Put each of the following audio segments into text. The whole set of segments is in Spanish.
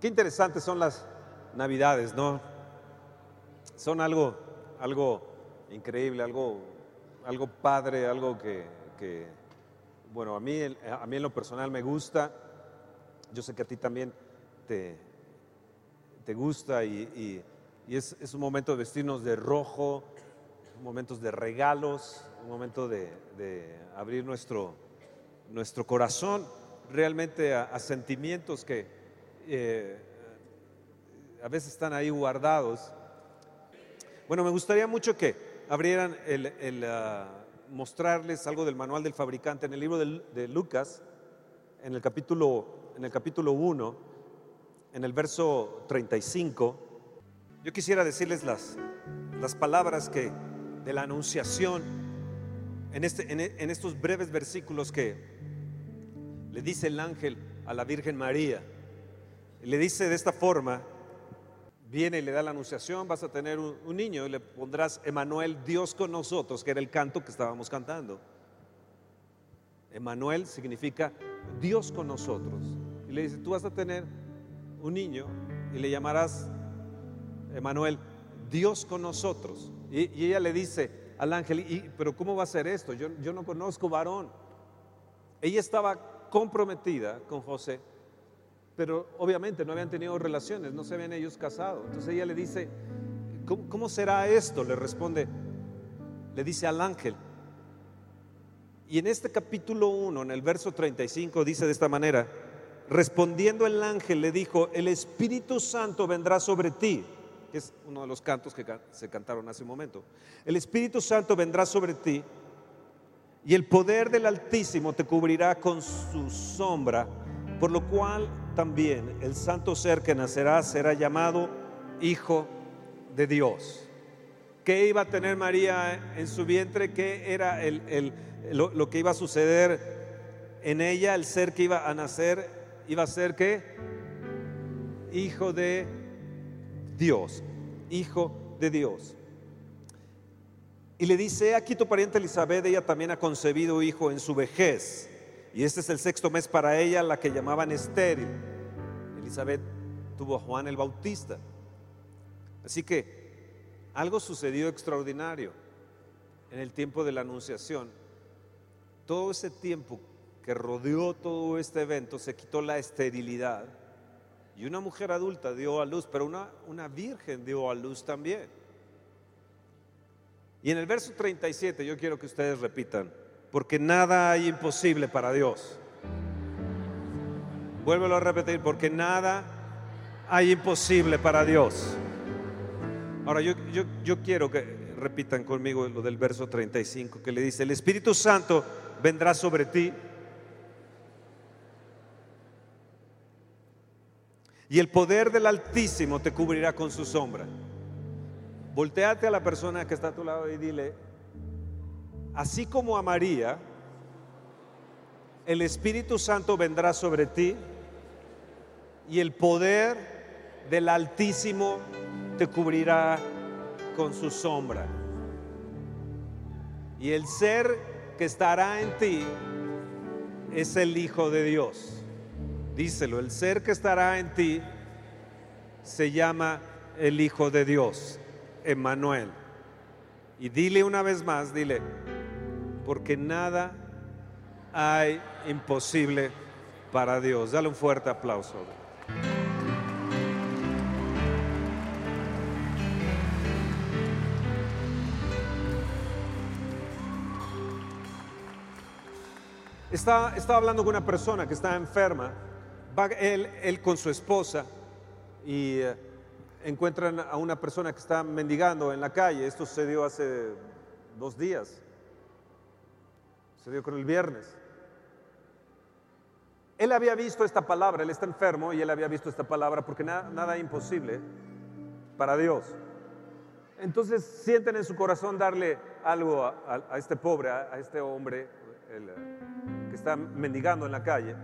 Qué interesantes son las navidades, ¿no? Son algo, algo increíble, algo, algo padre, algo que, bueno, a mí, a mí en lo personal me gusta. Yo sé que a ti también te, te gusta y, es, un momento de vestirnos de rojo, momentos de regalos, un momento de, abrir nuestro, nuestro corazón realmente a sentimientos que eh, a veces están ahí guardados. Bueno, me gustaría mucho que abrieran el, uh, mostrarles algo del manual del fabricante en el libro de, de, Lucas, en el capítulo, en el capítulo 1, en el verso 35. Yo quisiera decirles las, las palabras que de la anunciación en, este, en, en estos breves versículos que le dice el ángel a la Virgen María le dice de esta forma, viene y le da la anunciación, vas a tener un, niño y le pondrás Emanuel, Dios con nosotros, que era el canto que estábamos cantando. Emanuel significa Dios con nosotros. Y le dice, tú vas a tener un niño y le llamarás Emanuel, Dios con nosotros. Y, ella le dice al ángel, ¿y, pero ¿cómo va a ser esto? Yo no conozco varón. Ella estaba comprometida con José pero obviamente no habían tenido relaciones, no se habían ellos casado. Entonces ella le dice, ¿cómo, será esto? Le responde, le dice al ángel. Y en este capítulo 1, en el verso 35, dice de esta manera, respondiendo el ángel le dijo, el Espíritu Santo vendrá sobre ti, que es uno de los cantos que se cantaron hace un momento. El Espíritu Santo vendrá sobre ti y el poder del Altísimo te cubrirá con su sombra por lo cual también el santo ser que nacerá será llamado Hijo de Dios. ¿Qué iba a tener María en su vientre? ¿Qué era el, el, lo, que iba a suceder en ella? El ser que iba a nacer iba a ser qué? Hijo de Dios. Hijo de Dios. Y le dice, aquí tu pariente Elizabeth, ella también ha concebido hijo en su vejez. Y este es el sexto mes para ella, la que llamaban estéril. Elizabeth tuvo a Juan el Bautista. Así que algo sucedió extraordinario en el tiempo de la anunciación. Todo ese tiempo que rodeó todo este evento se quitó la esterilidad y una mujer adulta dio a luz, pero una, una virgen dio a luz también. Y en el verso 37 yo quiero que ustedes repitan, porque nada hay imposible para Dios. Vuélvelo a repetir, porque nada hay imposible para Dios. Ahora yo, yo, yo quiero que repitan conmigo lo del verso 35 que le dice, el Espíritu Santo vendrá sobre ti y el poder del Altísimo te cubrirá con su sombra. Volteate a la persona que está a tu lado y dile, así como a María, el Espíritu Santo vendrá sobre ti y el poder del Altísimo te cubrirá con su sombra. Y el ser que estará en ti es el Hijo de Dios. Díselo, el ser que estará en ti se llama el Hijo de Dios, Emmanuel. Y dile una vez más, dile, porque nada hay imposible para Dios. Dale un fuerte aplauso. Estaba, estaba, hablando con una persona que está enferma, va él, él con su esposa y eh, encuentran a una persona que está mendigando en la calle. Esto sucedió hace dos días se dio con el viernes. Él había visto esta palabra, él está enfermo y él había visto esta palabra porque nada, imposible para Dios. Entonces sienten en su corazón darle algo a, este pobre, a, este hombre el, que está mendigando en la calle.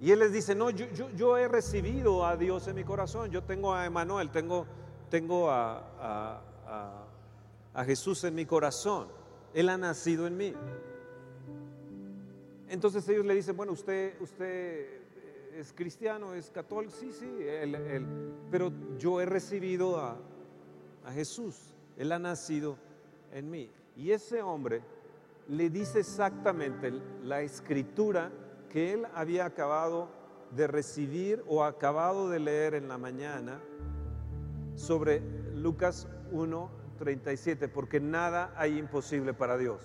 Y él les dice, no, yo, he recibido a Dios en mi corazón, yo tengo a Emanuel, tengo, tengo a Jesús en mi corazón. Él ha nacido en mí. Entonces ellos le dicen, bueno, usted, usted es cristiano, es católico, sí, sí, pero yo he recibido a, a Jesús, Él ha nacido en mí. Y ese hombre le dice exactamente la escritura que él había acabado de recibir o acabado de leer en la mañana sobre Lucas 1.37, porque nada hay imposible para Dios.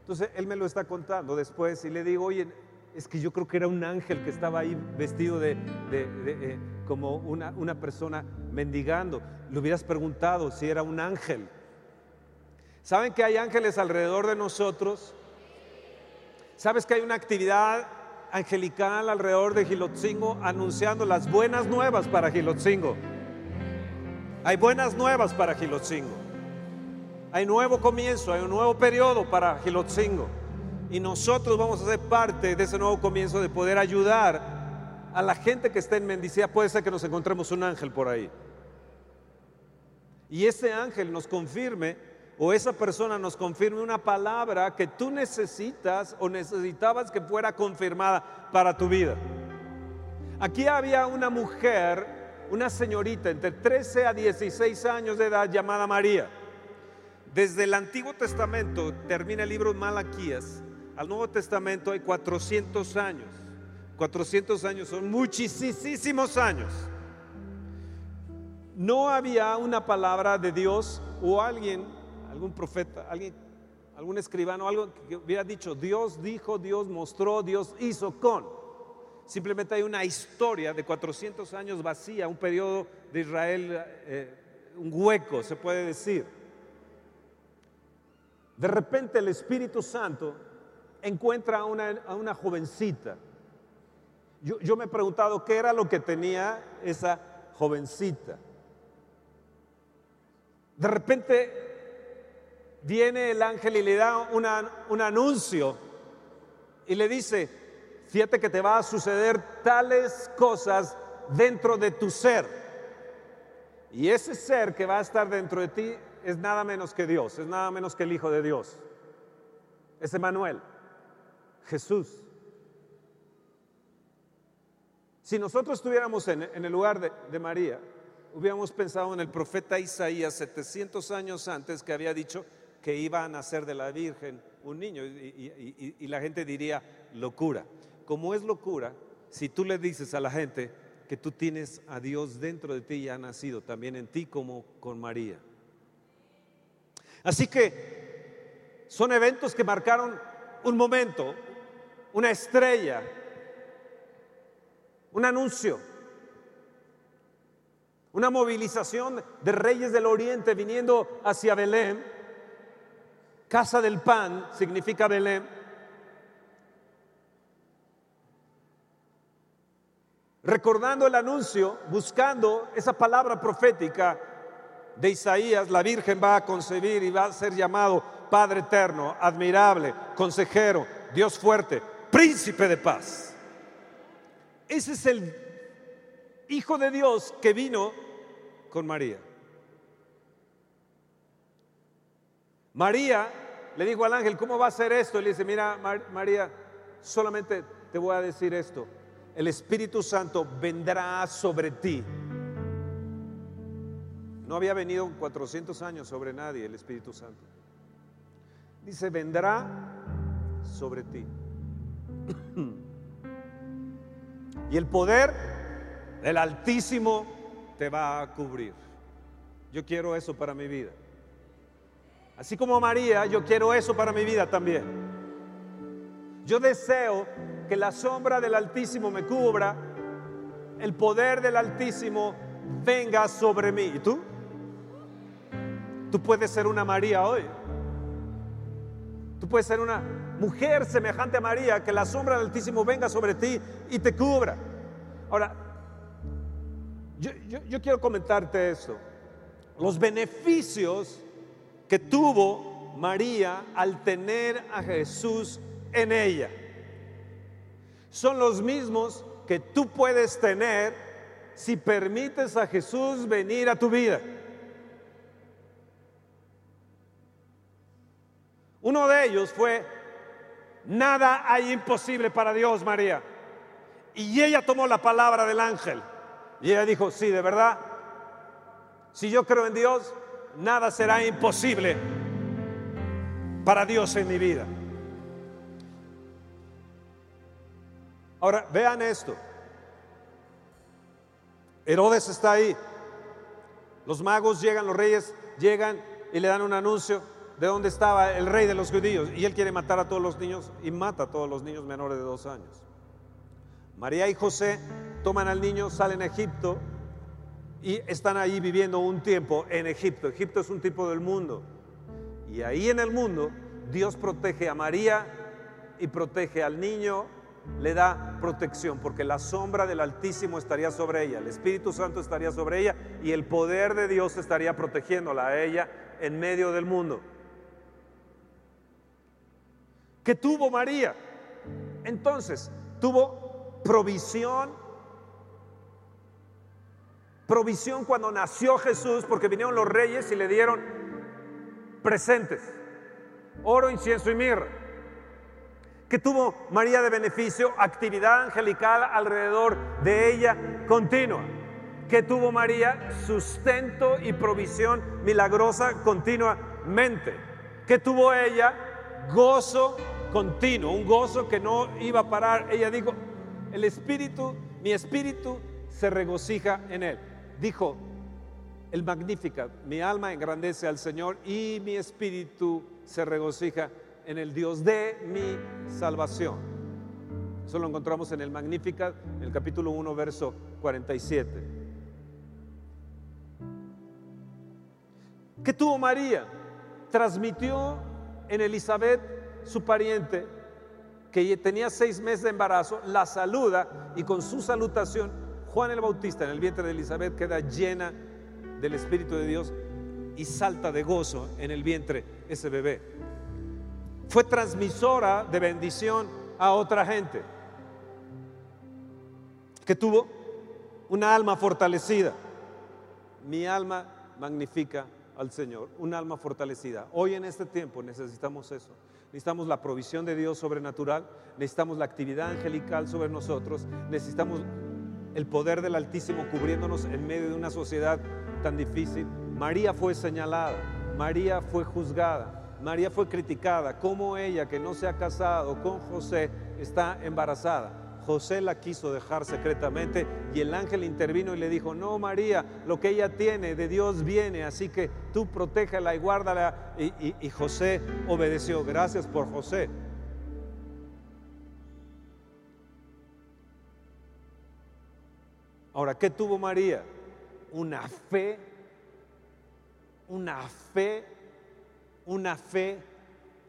Entonces él me lo está contando después y le digo, oye, es que yo creo que era un ángel que estaba ahí vestido de, eh, como una, una persona mendigando. Le hubieras preguntado si era un ángel. ¿Saben que hay ángeles alrededor de nosotros? ¿Sabes que hay una actividad angelical alrededor de Gilotzingo anunciando las buenas nuevas para Gilotzingo? Hay buenas nuevas para Gilotzingo. Hay nuevo comienzo, hay un nuevo periodo para Gilotzingo. Y nosotros vamos a ser parte de ese nuevo comienzo de poder ayudar a la gente que está en mendicidad. Puede ser que nos encontremos un ángel por ahí. Y ese ángel nos confirme o esa persona nos confirme una palabra que tú necesitas o necesitabas que fuera confirmada para tu vida. Aquí había una mujer, una señorita entre 13 a 16 años de edad llamada María. Desde el Antiguo Testamento, termina el libro Malaquías, al Nuevo Testamento hay 400 años. 400 años son muchísimos años. No había una palabra de Dios o alguien algún profeta, alguien, algún escribano, algo que hubiera dicho, Dios dijo, Dios mostró, Dios hizo con. Simplemente hay una historia de 400 años vacía, un periodo de Israel, eh, un hueco, se puede decir. De repente el Espíritu Santo encuentra a una, jovencita. Yo, yo me he preguntado qué era lo que tenía esa jovencita. De repente viene el ángel y le da un anuncio y le dice, fíjate que te va a suceder tales cosas dentro de tu ser. Y ese ser que va a estar dentro de ti es nada menos que Dios, es nada menos que el Hijo de Dios. Es Emanuel, Jesús. Si nosotros estuviéramos en, el lugar de, de María, hubiéramos pensado en el profeta Isaías 700 años antes que había dicho, que iba a nacer de la Virgen un niño y, la gente diría locura. Como es locura, si tú le dices a la gente que tú tienes a Dios dentro de ti y ha nacido también en ti como con María. Así que son eventos que marcaron un momento, una estrella, un anuncio, una movilización de reyes del oriente viniendo hacia Belén Casa del pan significa Belén. Recordando el anuncio, buscando esa palabra profética de Isaías, la Virgen va a concebir y va a ser llamado Padre Eterno, admirable, consejero, Dios fuerte, príncipe de paz. Ese es el Hijo de Dios que vino con María. María le dijo al ángel, ¿cómo va a ser esto? Y le dice, mira, María, solamente te voy a decir esto. El Espíritu Santo vendrá sobre ti. No había venido 400 años sobre nadie el Espíritu Santo. Dice, vendrá sobre ti. y el poder del Altísimo te va a cubrir. Yo quiero eso para mi vida. Así como María, yo quiero eso para mi vida también. Yo deseo que la sombra del Altísimo me cubra, el poder del Altísimo venga sobre mí. ¿Y tú? Tú puedes ser una María hoy. Tú puedes ser una mujer semejante a María, que la sombra del Altísimo venga sobre ti y te cubra. Ahora, yo, yo quiero comentarte esto. Los beneficios que tuvo María al tener a Jesús en ella. Son los mismos que tú puedes tener si permites a Jesús venir a tu vida. Uno de ellos fue, nada hay imposible para Dios, María. Y ella tomó la palabra del ángel. Y ella dijo, sí, de verdad, si yo creo en Dios, nada será imposible para Dios en mi vida. Ahora, vean esto. Herodes está ahí. Los magos llegan, los reyes llegan y le dan un anuncio de dónde estaba el rey de los judíos. Y él quiere matar a todos los niños y mata a todos los niños menores de dos años. María y José toman al niño, salen a Egipto y están ahí viviendo un tiempo en Egipto. Egipto es un tipo del mundo. Y ahí en el mundo Dios protege a María y protege al niño le da protección, porque la sombra del Altísimo estaría sobre ella, el Espíritu Santo estaría sobre ella y el poder de Dios estaría protegiéndola a ella en medio del mundo. ¿Qué tuvo María? Entonces, tuvo provisión, provisión cuando nació Jesús, porque vinieron los reyes y le dieron presentes, oro, incienso y mirra que tuvo María de beneficio, actividad angelical alrededor de ella continua. Que tuvo María sustento y provisión milagrosa continuamente. Que tuvo ella gozo continuo, un gozo que no iba a parar. Ella dijo, el espíritu, mi espíritu se regocija en él. Dijo, el Magnificat, mi alma engrandece al Señor y mi espíritu se regocija en el Dios de mi salvación. Eso lo encontramos en el Magnificat, en el capítulo 1, verso 47. ¿Qué tuvo María? Transmitió en Elizabeth, su pariente, que tenía seis meses de embarazo, la saluda y con su salutación, Juan el Bautista en el vientre de Elizabeth queda llena del Espíritu de Dios y salta de gozo en el vientre ese bebé fue transmisora de bendición a otra gente, que tuvo una alma fortalecida. Mi alma magnifica al Señor, un alma fortalecida. Hoy en este tiempo necesitamos eso. Necesitamos la provisión de Dios sobrenatural, necesitamos la actividad angelical sobre nosotros, necesitamos el poder del Altísimo cubriéndonos en medio de una sociedad tan difícil. María fue señalada, María fue juzgada, María fue criticada, como ella que no se ha casado con José está embarazada. José la quiso dejar secretamente y el ángel intervino y le dijo, no María, lo que ella tiene de Dios viene, así que tú protégela y guárdala. Y José obedeció, gracias por José. Ahora, ¿qué tuvo María? Una fe, una fe una fe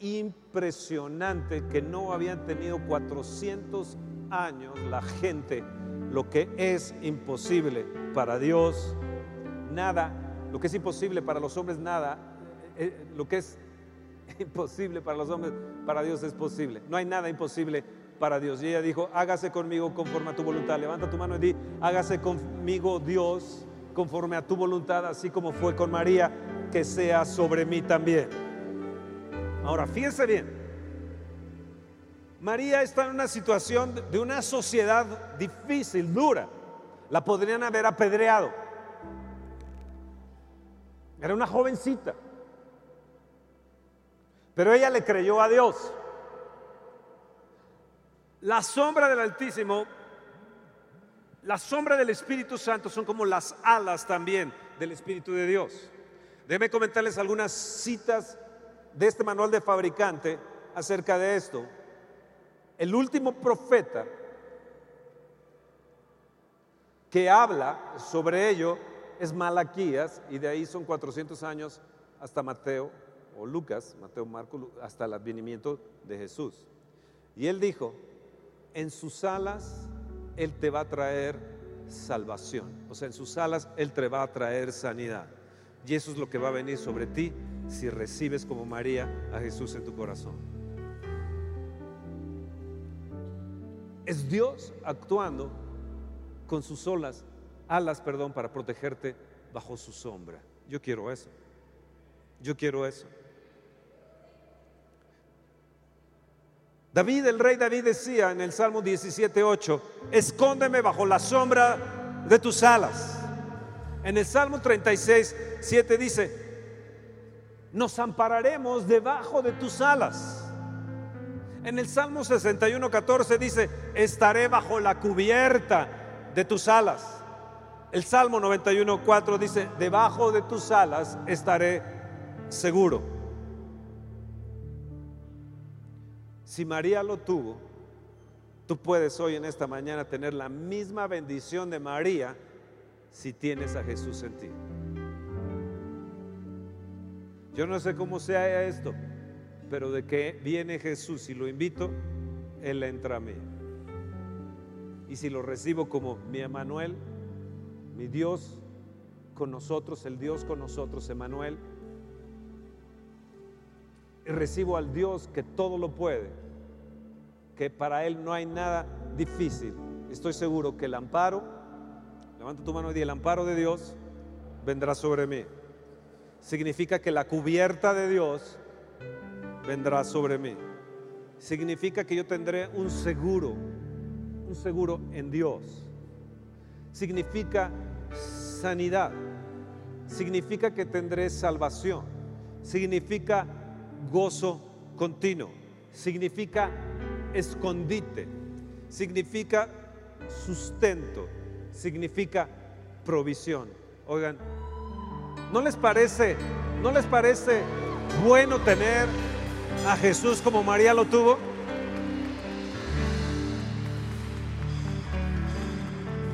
impresionante que no habían tenido 400 años la gente, lo que es imposible para Dios, nada, lo que es imposible para los hombres, nada, eh, eh, lo que es imposible para los hombres, para Dios es posible. No hay nada imposible para Dios. Y ella dijo, hágase conmigo conforme a tu voluntad. Levanta tu mano y di, hágase conmigo Dios conforme a tu voluntad, así como fue con María, que sea sobre mí también. Ahora, fíjense bien. María está en una situación de una sociedad difícil, dura. La podrían haber apedreado. Era una jovencita. Pero ella le creyó a Dios. La sombra del Altísimo, la sombra del Espíritu Santo son como las alas también del Espíritu de Dios. Déjenme comentarles algunas citas de este manual de fabricante acerca de esto. El último profeta que habla sobre ello es Malaquías, y de ahí son 400 años hasta Mateo o Lucas, Mateo, Marco, hasta el advenimiento de Jesús. Y él dijo, en sus alas Él te va a traer salvación, o sea, en sus alas Él te va a traer sanidad. Y eso es lo que va a venir sobre ti si recibes como María a Jesús en tu corazón. Es Dios actuando con sus olas, alas, perdón, para protegerte bajo su sombra. Yo quiero eso. Yo quiero eso. David, el rey David decía en el Salmo 17.8, escóndeme bajo la sombra de tus alas. En el Salmo 36.7 dice, nos ampararemos debajo de tus alas. En el Salmo 61.14 dice, estaré bajo la cubierta de tus alas. El Salmo 91.4 dice, debajo de tus alas estaré seguro. Si María lo tuvo, tú puedes hoy en esta mañana tener la misma bendición de María si tienes a Jesús en ti. Yo no sé cómo sea esto, pero de que viene Jesús y lo invito, Él entra a mí. Y si lo recibo como mi Emanuel, mi Dios con nosotros, el Dios con nosotros, Emanuel, recibo al Dios que todo lo puede, que para Él no hay nada difícil. Estoy seguro que el amparo, levanta tu mano y di, el amparo de Dios vendrá sobre mí. Significa que la cubierta de Dios vendrá sobre mí. Significa que yo tendré un seguro, un seguro en Dios. Significa sanidad. Significa que tendré salvación. Significa gozo continuo. Significa escondite, significa sustento, significa provisión. Oigan, ¿no les parece, no les parece bueno tener a Jesús como María lo tuvo?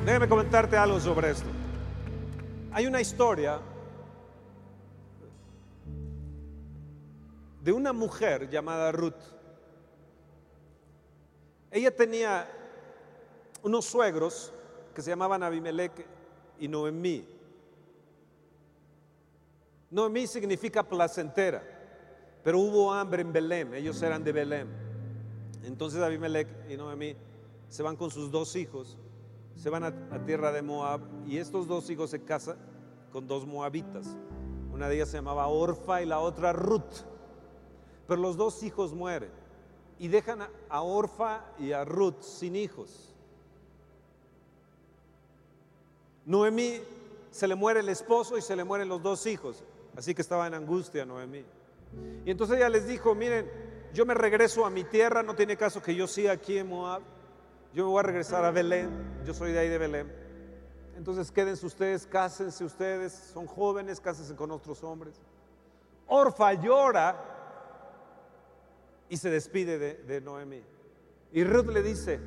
Déjame comentarte algo sobre esto. Hay una historia de una mujer llamada Ruth. Ella tenía unos suegros que se llamaban Abimelech y Noemí. Noemí significa placentera, pero hubo hambre en Belén, ellos eran de Belén. Entonces Abimelech y Noemí se van con sus dos hijos, se van a, a tierra de Moab y estos dos hijos se casan con dos moabitas. Una de ellas se llamaba Orfa y la otra Ruth. Pero los dos hijos mueren y dejan a Orfa y a Ruth sin hijos. Noemí se le muere el esposo y se le mueren los dos hijos, así que estaba en angustia Noemí. Y entonces ella les dijo, miren, yo me regreso a mi tierra, no tiene caso que yo siga aquí en Moab, yo me voy a regresar a Belén, yo soy de ahí de Belén. Entonces quédense ustedes, cásense ustedes, son jóvenes, cásense con otros hombres. Orfa llora y se despide de, Noemí. Y Ruth le dice,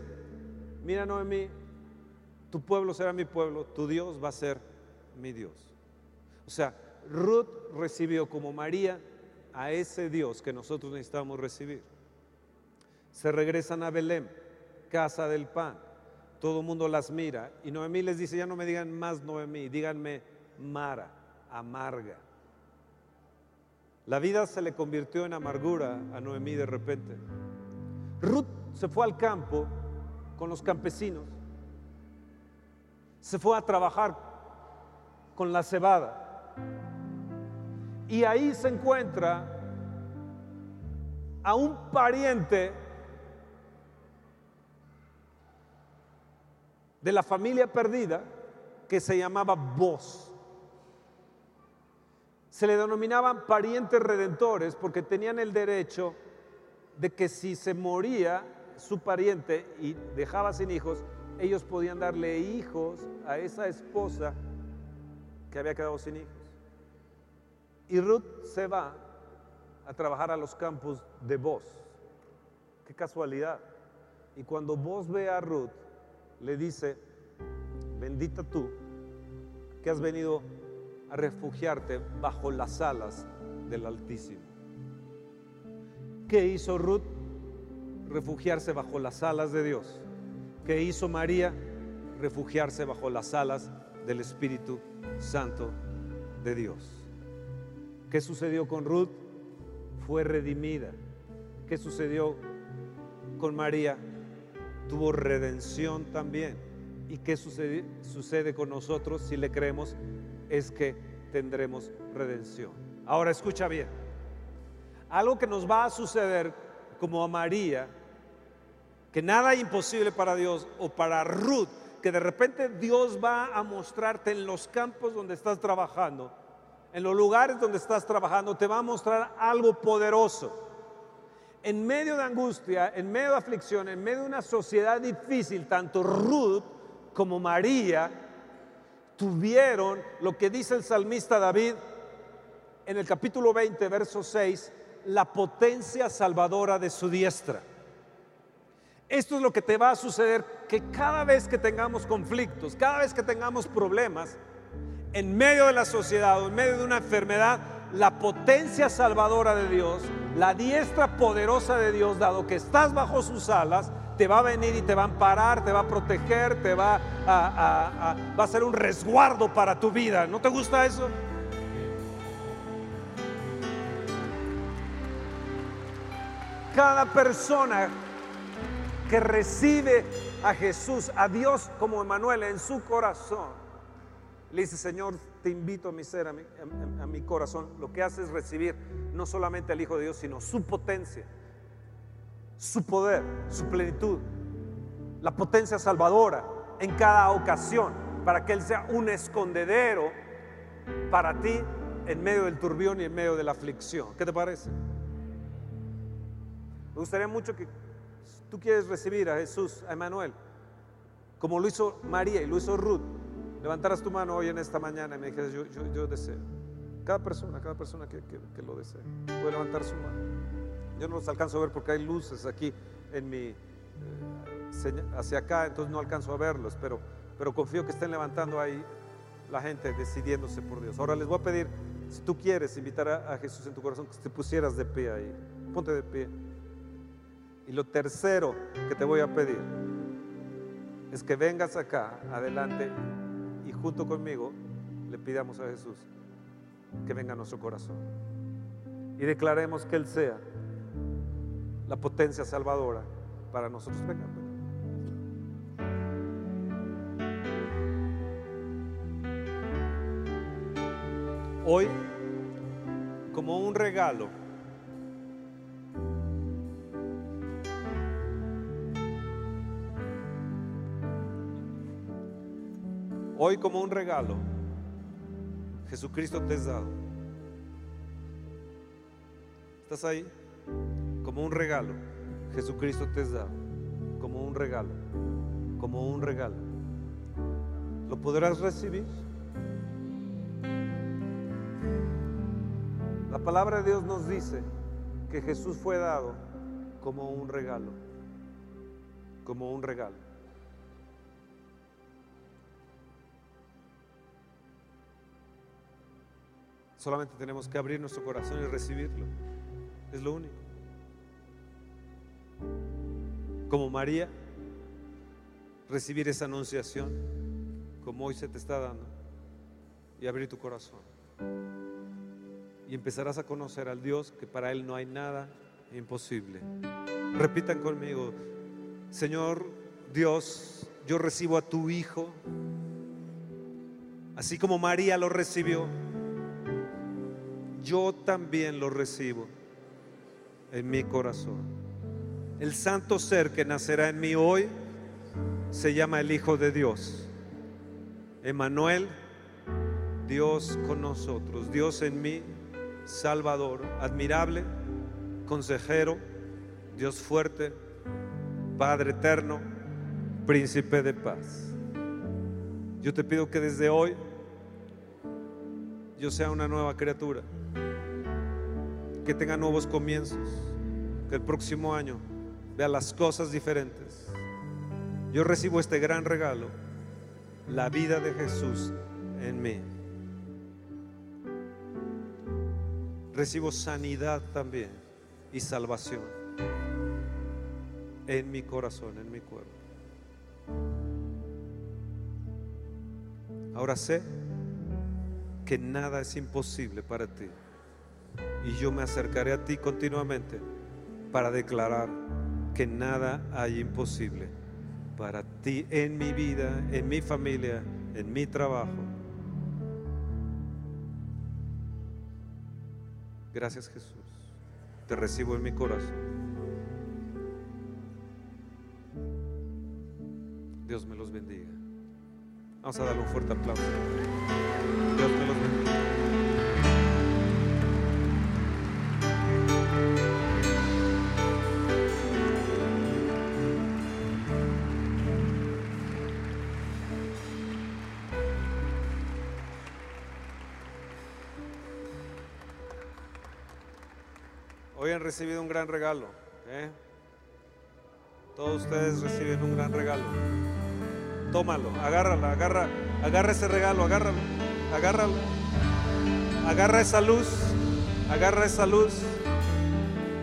mira Noemí, tu pueblo será mi pueblo, tu Dios va a ser mi Dios. O sea, Ruth recibió como María a ese Dios que nosotros necesitamos recibir. Se regresan a Belén, casa del pan. Todo el mundo las mira. Y Noemí les dice, ya no me digan más Noemí, díganme Mara, amarga. La vida se le convirtió en amargura a Noemí de repente. Ruth se fue al campo con los campesinos. Se fue a trabajar con la cebada. Y ahí se encuentra a un pariente de la familia perdida que se llamaba Boz se le denominaban parientes redentores porque tenían el derecho de que si se moría su pariente y dejaba sin hijos, ellos podían darle hijos a esa esposa que había quedado sin hijos. Y Ruth se va a trabajar a los campos de Vos. Qué casualidad. Y cuando vos ve a Ruth, le dice, bendita tú que has venido a refugiarte bajo las alas del Altísimo. ¿Qué hizo Ruth? Refugiarse bajo las alas de Dios. ¿Qué hizo María? Refugiarse bajo las alas del Espíritu Santo de Dios. ¿Qué sucedió con Ruth? Fue redimida. ¿Qué sucedió con María? Tuvo redención también. ¿Y qué sucede, sucede con nosotros si le creemos? es que tendremos redención. Ahora escucha bien. Algo que nos va a suceder como a María que nada es imposible para Dios o para Ruth, que de repente Dios va a mostrarte en los campos donde estás trabajando, en los lugares donde estás trabajando, te va a mostrar algo poderoso. En medio de angustia, en medio de aflicción, en medio de una sociedad difícil, tanto Ruth como María tuvieron lo que dice el salmista David en el capítulo 20, verso 6, la potencia salvadora de su diestra. Esto es lo que te va a suceder, que cada vez que tengamos conflictos, cada vez que tengamos problemas, en medio de la sociedad o en medio de una enfermedad, la potencia salvadora de Dios, la diestra poderosa de Dios, dado que estás bajo sus alas, te va a venir y te va a amparar, te va a proteger, te va a, va a ser un resguardo para tu vida. ¿No te gusta eso? Cada persona que recibe a Jesús, a Dios como Emanuel en su corazón, le dice, Señor, te invito a mi ser, a mi, a mi corazón. Lo que hace es recibir no solamente al Hijo de Dios, sino su potencia, su poder, su plenitud, la potencia salvadora en cada ocasión, para que Él sea un escondedero para ti en medio del turbión y en medio de la aflicción. ¿Qué te parece? Me gustaría mucho que tú quieres recibir a Jesús, a Emanuel, como lo hizo María y lo hizo Ruth, levantaras tu mano hoy en esta mañana y me dijeras, yo, deseo. Cada persona, cada persona que, lo desee, puede levantar su mano. Yo no los alcanzo a ver porque hay luces aquí en mi, eh, hacia acá, entonces no alcanzo a verlos, pero, pero confío que estén levantando ahí la gente decidiéndose por Dios. Ahora les voy a pedir, si tú quieres invitar a, a Jesús en tu corazón, que te pusieras de pie ahí. Ponte de pie. Y lo tercero que te voy a pedir es que vengas acá adelante y junto conmigo le pidamos a Jesús que venga a nuestro corazón y declaremos que Él sea la potencia salvadora para nosotros. Venga, Hoy, como un regalo, Hoy como un regalo, Jesucristo te es dado. ¿Estás ahí? Como un regalo, Jesucristo te es dado. Como un regalo, como un regalo. ¿Lo podrás recibir? La palabra de Dios nos dice que Jesús fue dado como un regalo, como un regalo. Solamente tenemos que abrir nuestro corazón y recibirlo. Es lo único. Como María, recibir esa anunciación como hoy se te está dando y abrir tu corazón. Y empezarás a conocer al Dios que para Él no hay nada imposible. Repitan conmigo, Señor Dios, yo recibo a tu Hijo, así como María lo recibió yo también lo recibo en mi corazón. El santo ser que nacerá en mí hoy se llama el Hijo de Dios. Emanuel, Dios con nosotros, Dios en mí, Salvador, admirable, consejero, Dios fuerte, Padre eterno, príncipe de paz. Yo te pido que desde hoy yo sea una nueva criatura que tenga nuevos comienzos, que el próximo año vea las cosas diferentes. Yo recibo este gran regalo, la vida de Jesús en mí. Recibo sanidad también y salvación en mi corazón, en mi cuerpo. Ahora sé que nada es imposible para ti y yo me acercaré a ti continuamente para declarar que nada hay imposible para ti en mi vida, en mi familia, en mi trabajo. Gracias Jesús. Te recibo en mi corazón. Dios me los bendiga. Vamos a darle un fuerte aplauso. Dios me los bendiga. Recibido un gran regalo. ¿eh? Todos ustedes reciben un gran regalo. Tómalo, agárralo, agarra, agarra ese regalo, agárralo, agárralo. Agarra esa luz, agarra esa luz.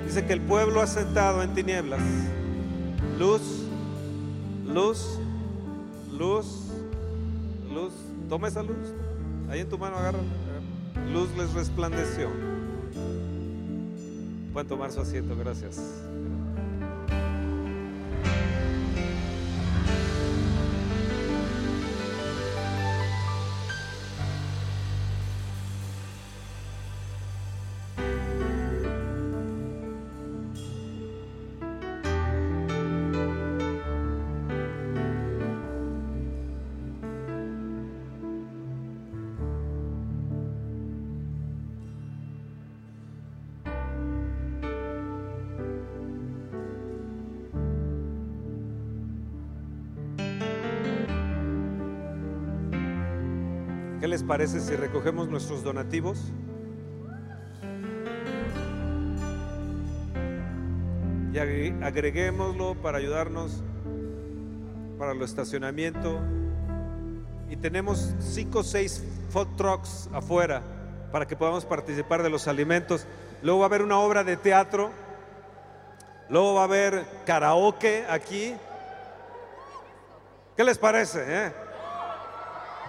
Dice que el pueblo ha sentado en tinieblas. Luz, luz, luz, luz. Toma esa luz. Ahí en tu mano, agarra. Luz les resplandeció. Pueden tomar su asiento, gracias. ¿Qué les parece si recogemos nuestros donativos? Y agre- agreguémoslo para ayudarnos para el estacionamiento. Y tenemos cinco o seis food trucks afuera para que podamos participar de los alimentos. Luego va a haber una obra de teatro. Luego va a haber karaoke aquí. ¿Qué les parece? eh?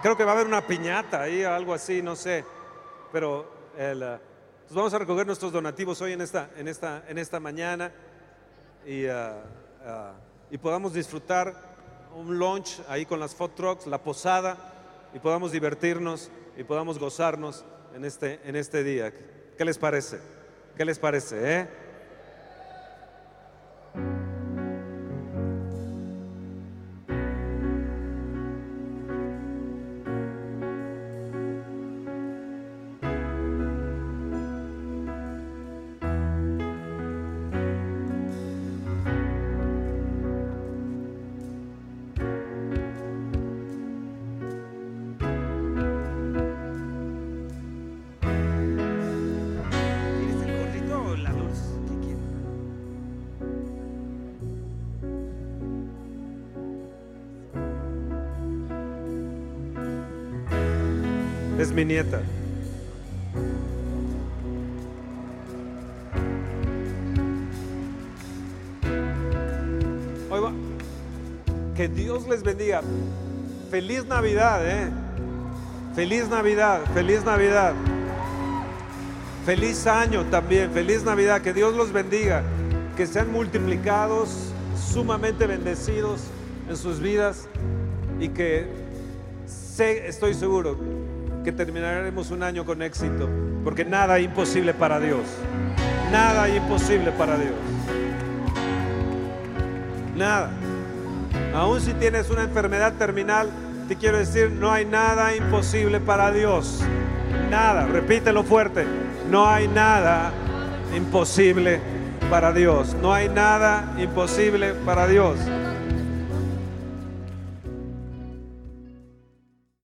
Creo que va a haber una piñata ahí, algo así, no sé. Pero el, pues vamos a recoger nuestros donativos hoy en esta, en esta, en esta mañana y, ah, y podamos disfrutar un lunch ahí con las food trucks, la posada, y podamos divertirnos y podamos gozarnos en este, en este día. ¿Qué les parece? ¿Qué les parece? eh? Es mi nieta. Va- Que Dios les bendiga. Feliz Navidad, ¿eh? Feliz Navidad, feliz Navidad. Feliz año también, feliz Navidad, que Dios los bendiga, que sean multiplicados, sumamente bendecidos en sus vidas y que sé, estoy seguro que terminaremos un año con éxito, porque nada es imposible para Dios, nada es imposible para Dios, nada. Aún si tienes una enfermedad terminal, te quiero decir, no hay nada imposible para Dios. Nada, repítelo fuerte, no hay nada imposible para Dios. No hay nada imposible para Dios.